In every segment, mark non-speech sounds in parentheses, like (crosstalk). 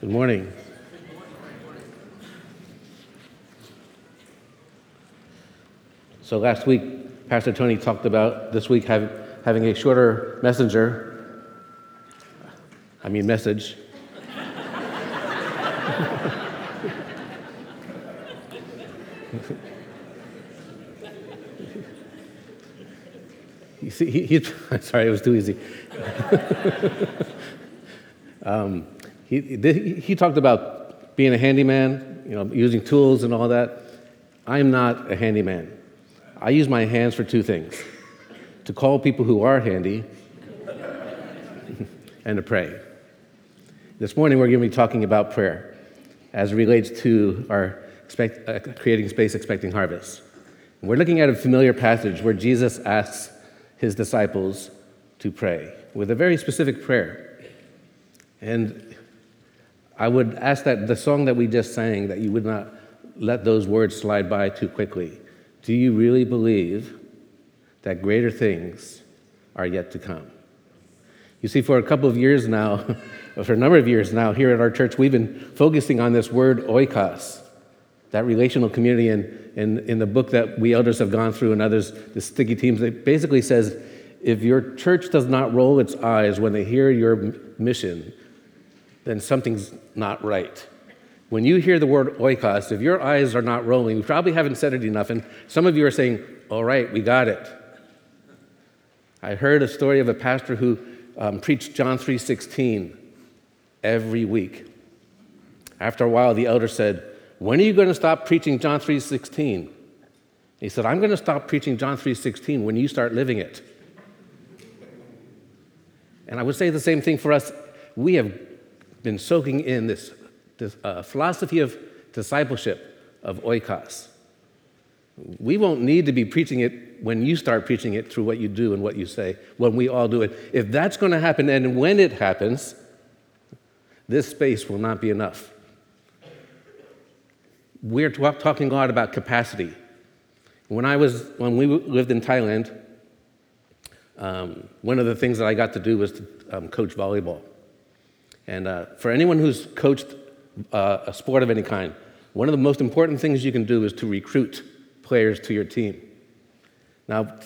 Good morning. So last week, Pastor Tony talked about this week have, having a shorter messenger. I mean, message. (laughs) you see, he, he, (laughs) sorry, it was too easy. (laughs) um, he, he talked about being a handyman, you know, using tools and all that. I'm not a handyman. I use my hands for two things to call people who are handy (laughs) and to pray. This morning, we're going to be talking about prayer as it relates to our expect, uh, creating space, expecting harvest. We're looking at a familiar passage where Jesus asks his disciples to pray with a very specific prayer. And I would ask that the song that we just sang, that you would not let those words slide by too quickly. Do you really believe that greater things are yet to come? You see, for a couple of years now, (laughs) for a number of years now, here at our church, we've been focusing on this word oikos, that relational community. And in, in the book that we elders have gone through and others, the sticky teams, it basically says if your church does not roll its eyes when they hear your mission, then something's not right. When you hear the word oikos, if your eyes are not rolling, we probably haven't said it enough, and some of you are saying, All right, we got it. I heard a story of a pastor who um, preached John 3:16 every week. After a while, the elder said, When are you going to stop preaching John 3:16? He said, I'm going to stop preaching John 3:16 when you start living it. And I would say the same thing for us. We have been soaking in this, this uh, philosophy of discipleship, of oikos. We won't need to be preaching it when you start preaching it through what you do and what you say, when we all do it. If that's going to happen, and when it happens, this space will not be enough. We're talking a lot about capacity. When I was, when we lived in Thailand, um, one of the things that I got to do was to um, coach volleyball. And uh, for anyone who's coached uh, a sport of any kind, one of the most important things you can do is to recruit players to your team. Now,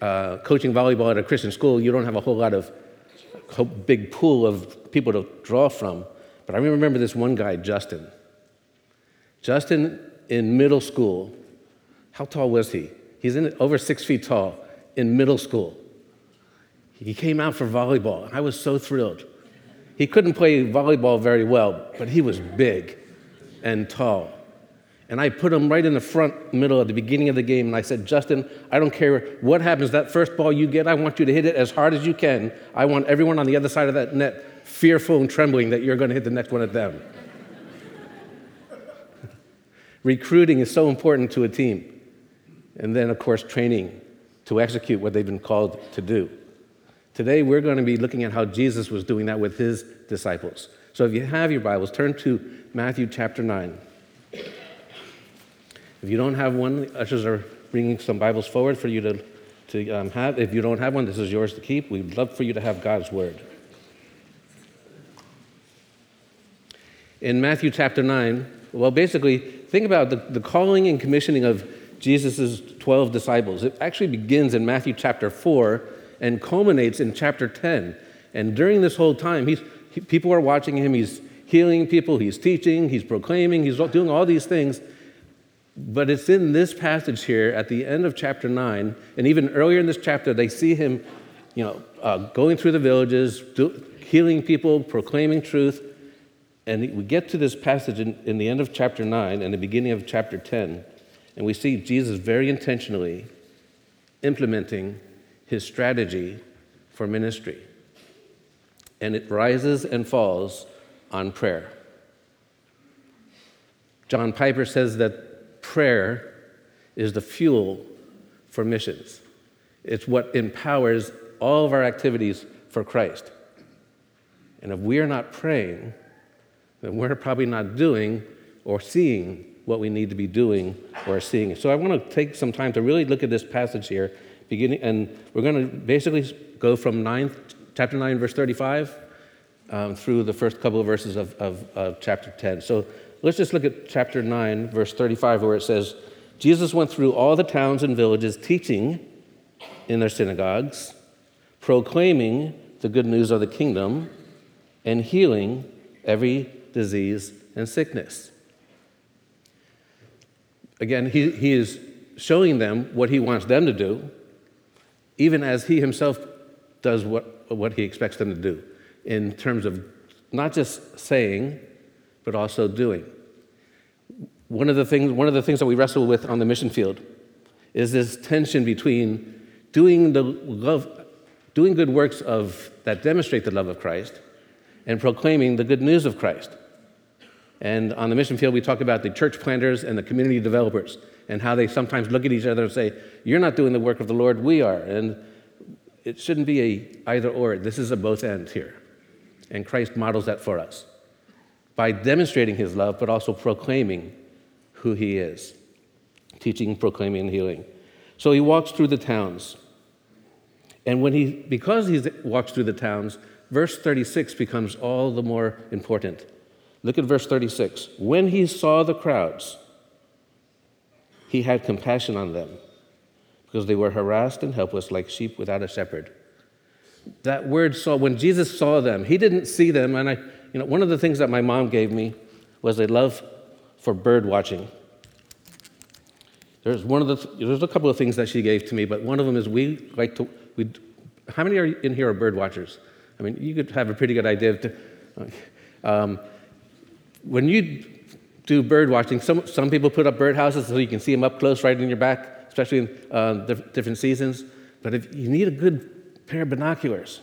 uh, coaching volleyball at a Christian school, you don't have a whole lot of big pool of people to draw from. But I remember this one guy, Justin. Justin in middle school, how tall was he? He's in, over six feet tall in middle school. He came out for volleyball, and I was so thrilled. He couldn't play volleyball very well, but he was big and tall. And I put him right in the front middle at the beginning of the game, and I said, Justin, I don't care what happens. That first ball you get, I want you to hit it as hard as you can. I want everyone on the other side of that net fearful and trembling that you're going to hit the next one at them. (laughs) Recruiting is so important to a team. And then, of course, training to execute what they've been called to do. Today, we're going to be looking at how Jesus was doing that with his disciples. So if you have your Bibles, turn to Matthew chapter 9. If you don't have one, the ushers are bringing some Bibles forward for you to, to um, have. If you don't have one, this is yours to keep. We'd love for you to have God's Word. In Matthew chapter 9, well, basically, think about the, the calling and commissioning of Jesus' 12 disciples. It actually begins in Matthew chapter 4 and culminates in chapter 10. And during this whole time, he's, he, people are watching him. He's healing people, he's teaching, he's proclaiming, he's doing all these things. But it's in this passage here at the end of chapter 9, and even earlier in this chapter, they see him you know, uh, going through the villages, do, healing people, proclaiming truth. And we get to this passage in, in the end of chapter 9 and the beginning of chapter 10, and we see Jesus very intentionally implementing his strategy for ministry. And it rises and falls on prayer. John Piper says that prayer is the fuel for missions. It's what empowers all of our activities for Christ. And if we are not praying, then we're probably not doing or seeing what we need to be doing or seeing. So I want to take some time to really look at this passage here beginning, and we're going to basically go from 9, chapter 9, verse 35, um, through the first couple of verses of, of, of chapter 10. So let's just look at chapter 9, verse 35, where it says, Jesus went through all the towns and villages, teaching in their synagogues, proclaiming the good news of the kingdom, and healing every disease and sickness. Again, he, he is showing them what he wants them to do, even as he himself does what, what he expects them to do in terms of not just saying, but also doing. One of the things, one of the things that we wrestle with on the mission field is this tension between doing the love, doing good works of that demonstrate the love of Christ, and proclaiming the good news of Christ. And on the mission field, we talk about the church planters and the community developers and how they sometimes look at each other and say, You're not doing the work of the Lord, we are. And it shouldn't be a either or. This is a both end here. And Christ models that for us by demonstrating his love, but also proclaiming who he is, teaching, proclaiming, and healing. So he walks through the towns. And when he, because he walks through the towns, verse 36 becomes all the more important. Look at verse 36. When he saw the crowds, he had compassion on them because they were harassed and helpless like sheep without a shepherd. That word saw, when Jesus saw them, he didn't see them. And I, you know, one of the things that my mom gave me was a love for bird watching. There's one of the, there's a couple of things that she gave to me, but one of them is we like to, we, how many are in here are bird watchers? I mean, you could have a pretty good idea. To, um, when you do bird watching, some, some people put up bird houses so you can see them up close right in your back, especially in uh, different seasons. But if you need a good pair of binoculars,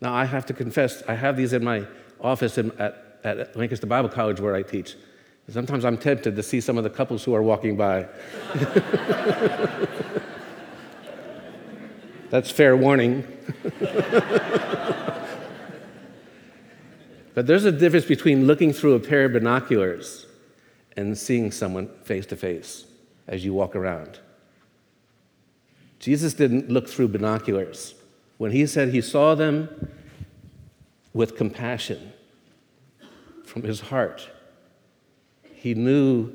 now I have to confess, I have these in my office in, at, at Lancaster Bible College where I teach. Sometimes I'm tempted to see some of the couples who are walking by. (laughs) That's fair warning. (laughs) but there's a difference between looking through a pair of binoculars and seeing someone face to face as you walk around. Jesus didn't look through binoculars. When he said he saw them with compassion from his heart, he knew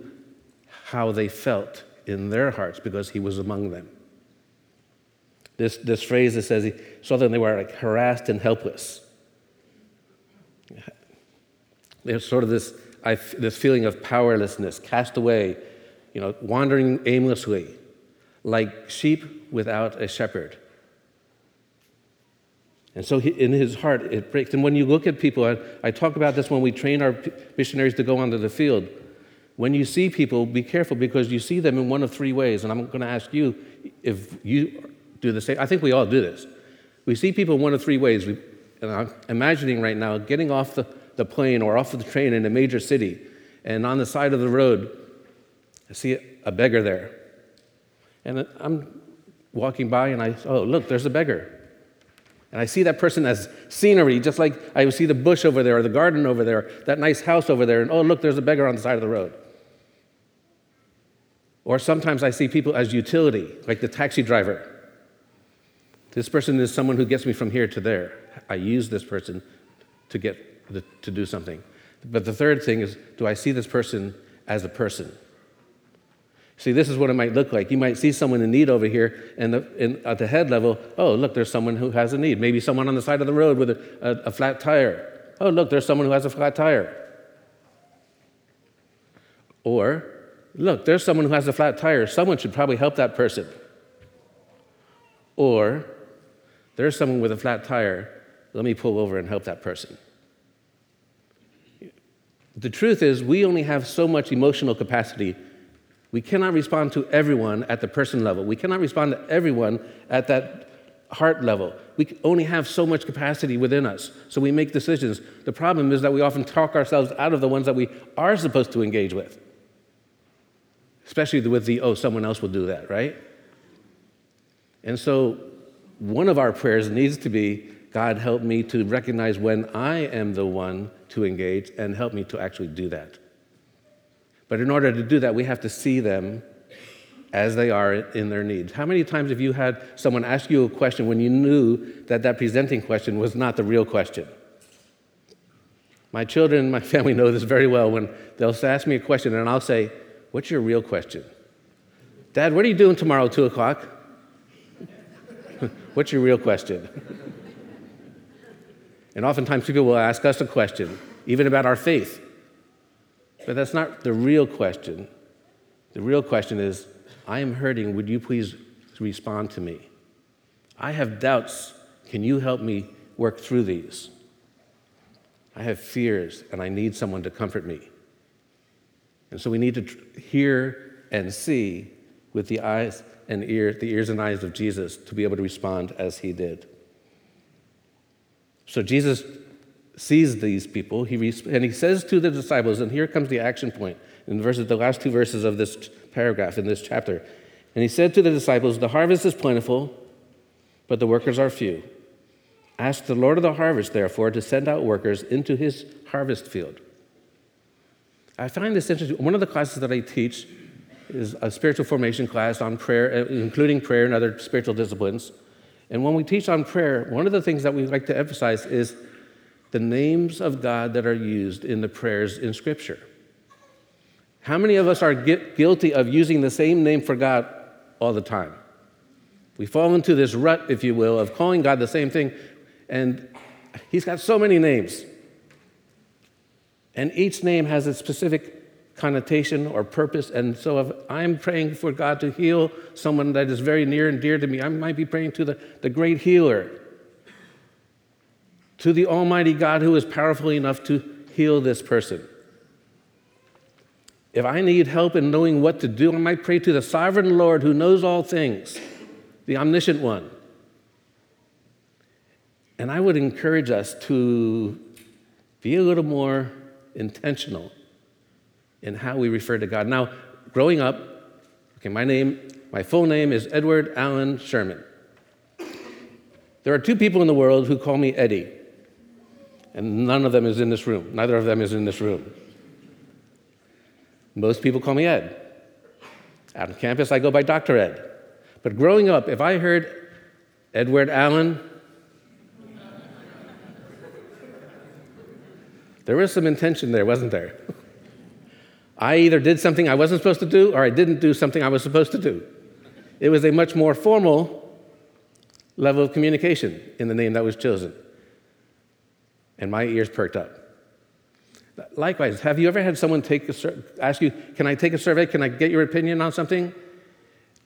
how they felt in their hearts because he was among them. This, this phrase that says he saw them, they were like harassed and helpless. There's sort of this, I, this feeling of powerlessness, cast away, you know, wandering aimlessly, like sheep without a shepherd. And so he, in his heart, it breaks. And when you look at people, I, I talk about this when we train our missionaries to go onto the field. When you see people, be careful because you see them in one of three ways. And I'm going to ask you if you do the same. I think we all do this. We see people in one of three ways. We, and I'm imagining right now getting off the, the plane or off of the train in a major city, and on the side of the road, I see a beggar there. And I'm walking by and I, oh, look, there's a beggar. And I see that person as scenery, just like I see the bush over there or the garden over there, that nice house over there, and oh, look, there's a beggar on the side of the road. Or sometimes I see people as utility, like the taxi driver. This person is someone who gets me from here to there. I use this person to get the, to do something. But the third thing is, do I see this person as a person? See, this is what it might look like. You might see someone in need over here, and the, at the head level, oh, look, there's someone who has a need. Maybe someone on the side of the road with a, a, a flat tire. Oh, look, there's someone who has a flat tire. Or look, there's someone who has a flat tire. Someone should probably help that person. Or, there's someone with a flat tire. Let me pull over and help that person. The truth is, we only have so much emotional capacity. We cannot respond to everyone at the person level. We cannot respond to everyone at that heart level. We only have so much capacity within us, so we make decisions. The problem is that we often talk ourselves out of the ones that we are supposed to engage with especially with the, oh, someone else will do that, right? And so one of our prayers needs to be, God, help me to recognize when I am the one to engage and help me to actually do that. But in order to do that, we have to see them as they are in their needs. How many times have you had someone ask you a question when you knew that that presenting question was not the real question? My children, my family know this very well when they'll ask me a question and I'll say, What's your real question? Dad, what are you doing tomorrow, at 2 o'clock? (laughs) What's your real question? (laughs) and oftentimes people will ask us a question, even about our faith. But that's not the real question. The real question is, I am hurting. Would you please respond to me? I have doubts. Can you help me work through these? I have fears, and I need someone to comfort me. And so we need to hear and see with the eyes and ears, the ears and eyes of Jesus to be able to respond as he did. So Jesus sees these people, he and he says to the disciples, and here comes the action point in verses, the last two verses of this paragraph in this chapter. And he said to the disciples, The harvest is plentiful, but the workers are few. Ask the Lord of the harvest, therefore, to send out workers into his harvest field. I find this interesting. One of the classes that I teach is a spiritual formation class on prayer, uh, including prayer and other spiritual disciplines. And when we teach on prayer, one of the things that we like to emphasize is the names of God that are used in the prayers in Scripture. How many of us are guilty of using the same name for God all the time? We fall into this rut, if you will, of calling God the same thing, and He's got so many names. And each name has a specific connotation or purpose. And so if I'm praying for God to heal someone that is very near and dear to me, I might be praying to the, the great healer to the Almighty God who is powerful enough to heal this person. If I need help in knowing what to do, I might pray to the sovereign Lord who knows all things, the omniscient one. And I would encourage us to be a little more intentional in how we refer to God. Now, growing up, okay, my name, my full name is Edward Allen Sherman. There are two people in the world who call me Eddie and none of them is in this room. Neither of them is in this room. Most people call me Ed. Out on campus, I go by Dr. Ed. But growing up, if I heard Edward Allen, there was some intention there, wasn't there? I either did something I wasn't supposed to do or I didn't do something I was supposed to do. It was a much more formal level of communication in the name that was chosen and my ears perked up. Likewise, have you ever had someone take a sur- ask you, "Can I take a survey? Can I get your opinion on something?"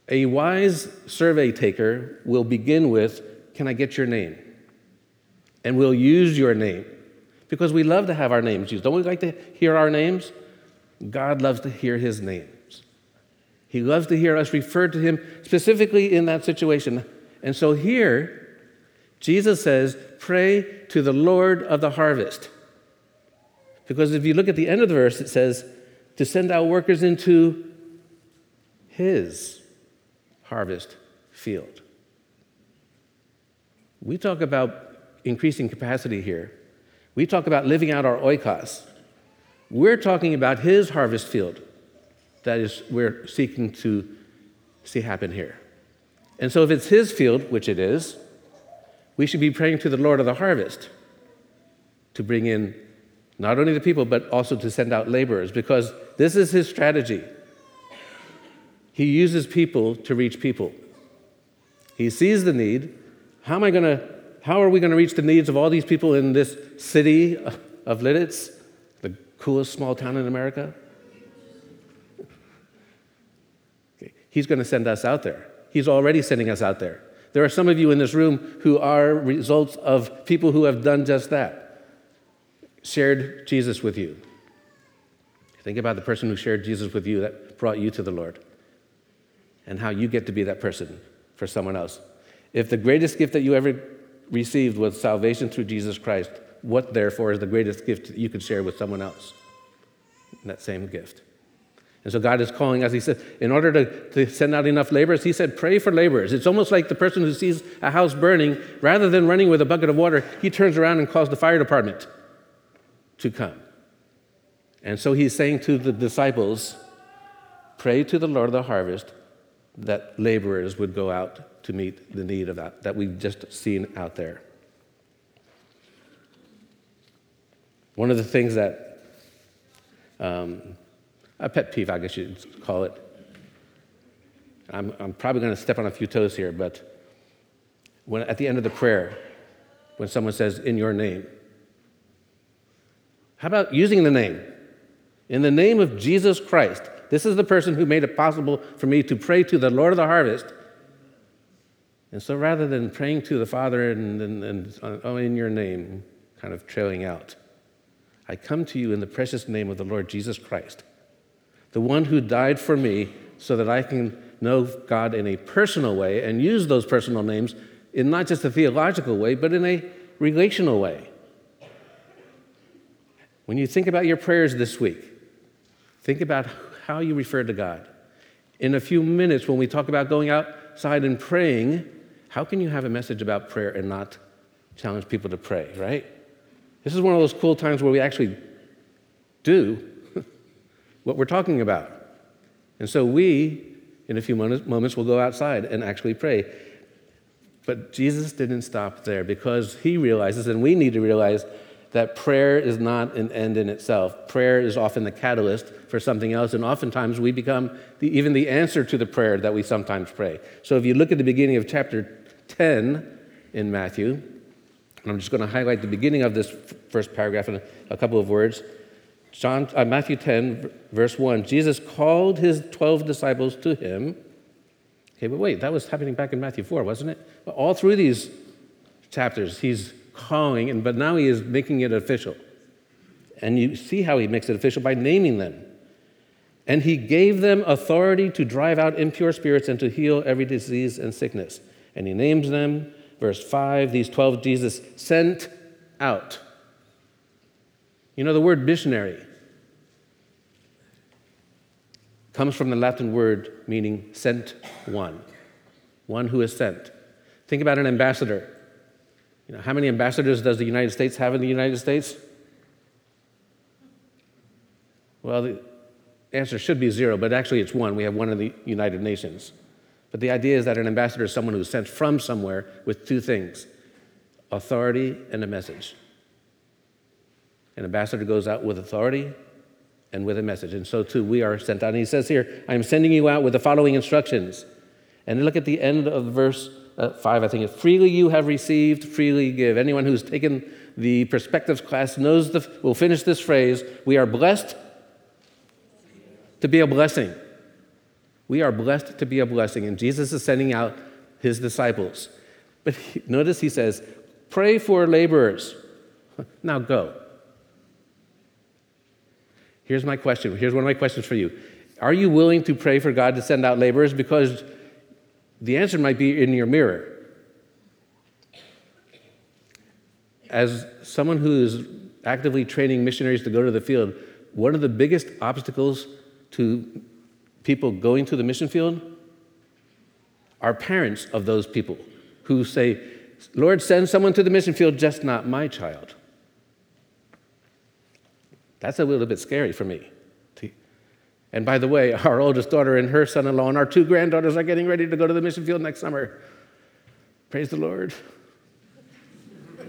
A wise survey taker will begin with, "Can I get your name?" And we'll use your name because we love to have our names used. Don't we like to hear our names? God loves to hear his names. He loves to hear us refer to him specifically in that situation. And so here, Jesus says, Pray to the Lord of the harvest. Because if you look at the end of the verse, it says, To send out workers into his harvest field. We talk about increasing capacity here. We talk about living out our oikos. We're talking about his harvest field that is we're seeking to see happen here. And so if it's his field, which it is, we should be praying to the Lord of the harvest to bring in not only the people, but also to send out laborers, because this is his strategy. He uses people to reach people. He sees the need. How am I going to, how are we going to reach the needs of all these people in this city of the coolest small town in America? Okay. He's going to send us out there. He's already sending us out there. There are some of you in this room who are results of people who have done just that, shared Jesus with you. Think about the person who shared Jesus with you that brought you to the Lord and how you get to be that person for someone else. If the greatest gift that you ever received was salvation through Jesus Christ, what therefore is the greatest gift that you could share with someone else? That same gift. And so God is calling us. He said, in order to, to send out enough laborers, He said, pray for laborers. It's almost like the person who sees a house burning, rather than running with a bucket of water, he turns around and calls the fire department to come. And so He's saying to the disciples, pray to the Lord of the harvest that laborers would go out to meet the need of that, that we've just seen out there. One of the things that, um, a pet peeve, I guess you'd call it. I'm, I'm probably going to step on a few toes here, but when, at the end of the prayer, when someone says, in your name, how about using the name? In the name of Jesus Christ, this is the person who made it possible for me to pray to the Lord of the harvest. And so rather than praying to the Father and, and, and oh, in your name, kind of trailing out, I come to you in the precious name of the Lord Jesus Christ, the one who died for me so that I can know God in a personal way and use those personal names in not just a theological way, but in a relational way. When you think about your prayers this week, think about how you refer to God. In a few minutes, when we talk about going outside and praying, how can you have a message about prayer and not challenge people to pray, right? This is one of those cool times where we actually do (laughs) what we're talking about. And so we, in a few moments, will go outside and actually pray. But Jesus didn't stop there because he realizes, and we need to realize, that prayer is not an end in itself. Prayer is often the catalyst for something else, and oftentimes we become the, even the answer to the prayer that we sometimes pray. So if you look at the beginning of chapter 10 in Matthew, and I'm just going to highlight the beginning of this first paragraph in a couple of words. John, uh, Matthew 10, verse 1 Jesus called his 12 disciples to him. Okay, but wait, that was happening back in Matthew 4, wasn't it? All through these chapters, he's calling, and, but now he is making it official. And you see how he makes it official by naming them. And he gave them authority to drive out impure spirits and to heal every disease and sickness. And he names them verse 5, these 12 Jesus sent out. You know, the word missionary comes from the Latin word meaning sent one, one who is sent. Think about an ambassador. You know, how many ambassadors does the United States have in the United States? Well, the answer should be zero, but actually it's one. We have one in the United Nations. But the idea is that an ambassador is someone who's sent from somewhere with two things authority and a message. An ambassador goes out with authority and with a message. And so too, we are sent out. And he says here, I am sending you out with the following instructions. And look at the end of verse uh, 5, I think it's freely you have received, freely give. Anyone who's taken the perspectives class knows the, will finish this phrase we are blessed to be a blessing. We are blessed to be a blessing, and Jesus is sending out his disciples. But he, notice he says, Pray for laborers. (laughs) Now go. Here's my question. Here's one of my questions for you. Are you willing to pray for God to send out laborers? Because the answer might be in your mirror. As someone who is actively training missionaries to go to the field, one of the biggest obstacles to people going to the mission field are parents of those people who say, Lord, send someone to the mission field, just not my child. That's a little bit scary for me. And by the way, our oldest daughter and her son in law and our two granddaughters are getting ready to go to the mission field next summer. Praise the Lord. (laughs)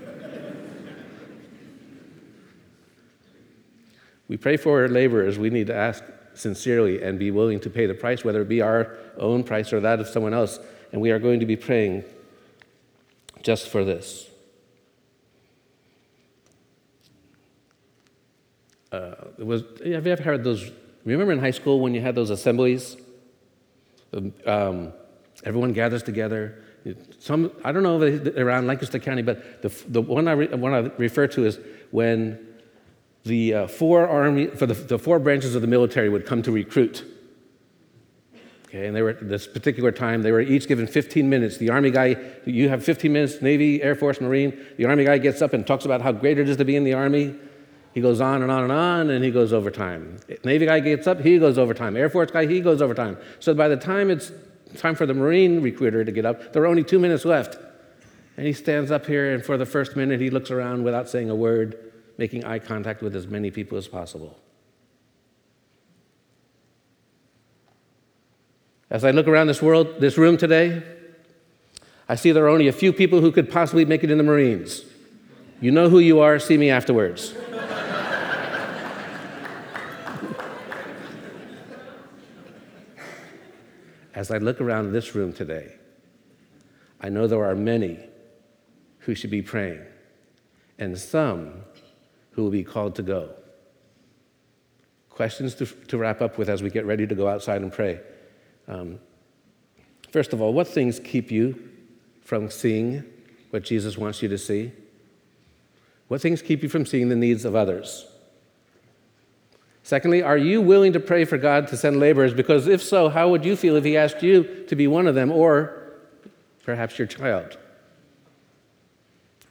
we pray for our laborers. We need to ask sincerely and be willing to pay the price, whether it be our own price or that of someone else. And we are going to be praying just for this. Uh, was, have you ever heard those? Remember in high school when you had those assemblies? Um, everyone gathers together. Some, I don't know around Lancaster County, but the, the one, I re, one I refer to is when the uh, four army, for the, the four branches of the military would come to recruit. Okay, and they were at this particular time, they were each given 15 minutes. The Army guy, you have 15 minutes, Navy, Air Force, Marine. The Army guy gets up and talks about how great it is to be in the Army. He goes on and on and on, and he goes overtime. Navy guy gets up, he goes overtime. Air Force guy, he goes overtime. So by the time it's time for the Marine recruiter to get up, there are only two minutes left. And he stands up here, and for the first minute, he looks around without saying a word making eye contact with as many people as possible. As I look around this world, this room today, I see there are only a few people who could possibly make it in the Marines. You know who you are, see me afterwards. (laughs) As I look around this room today, I know there are many who should be praying, and some who will be called to go. Questions to, to wrap up with as we get ready to go outside and pray. Um, first of all, what things keep you from seeing what Jesus wants you to see? What things keep you from seeing the needs of others? Secondly, are you willing to pray for God to send laborers? Because if so, how would you feel if He asked you to be one of them or perhaps your child?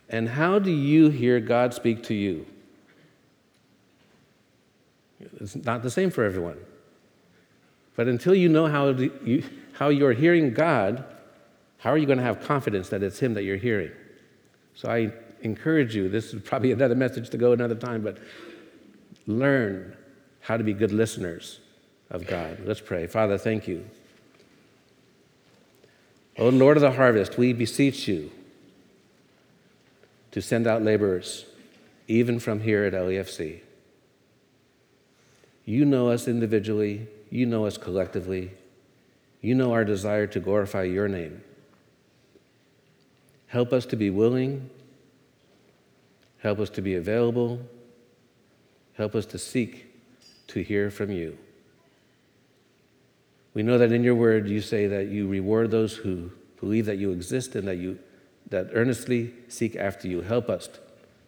And how do you hear God speak to you? It's not the same for everyone. But until you know how, you, how you're hearing God, how are you going to have confidence that it's Him that you're hearing? So I encourage you, this is probably (laughs) another message to go another time, but learn how to be good listeners of God. Let's pray. Father, thank you. O Lord of the harvest, we beseech you to send out laborers, even from here at LEFC. You know us individually, you know us collectively, you know our desire to glorify your name. Help us to be willing Help us to be available. Help us to seek to hear from you. We know that in your word you say that you reward those who believe that you exist and that you that earnestly seek after you. Help us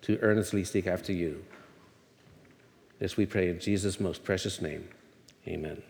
to earnestly seek after you. This we pray in Jesus' most precious name. Amen.